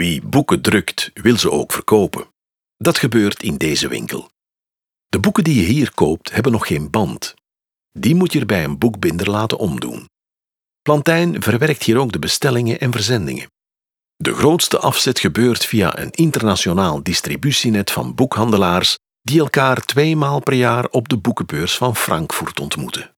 Wie boeken drukt, wil ze ook verkopen. Dat gebeurt in deze winkel. De boeken die je hier koopt hebben nog geen band. Die moet je er bij een boekbinder laten omdoen. Plantijn verwerkt hier ook de bestellingen en verzendingen. De grootste afzet gebeurt via een internationaal distributienet van boekhandelaars die elkaar twee maal per jaar op de boekenbeurs van Frankfurt ontmoeten.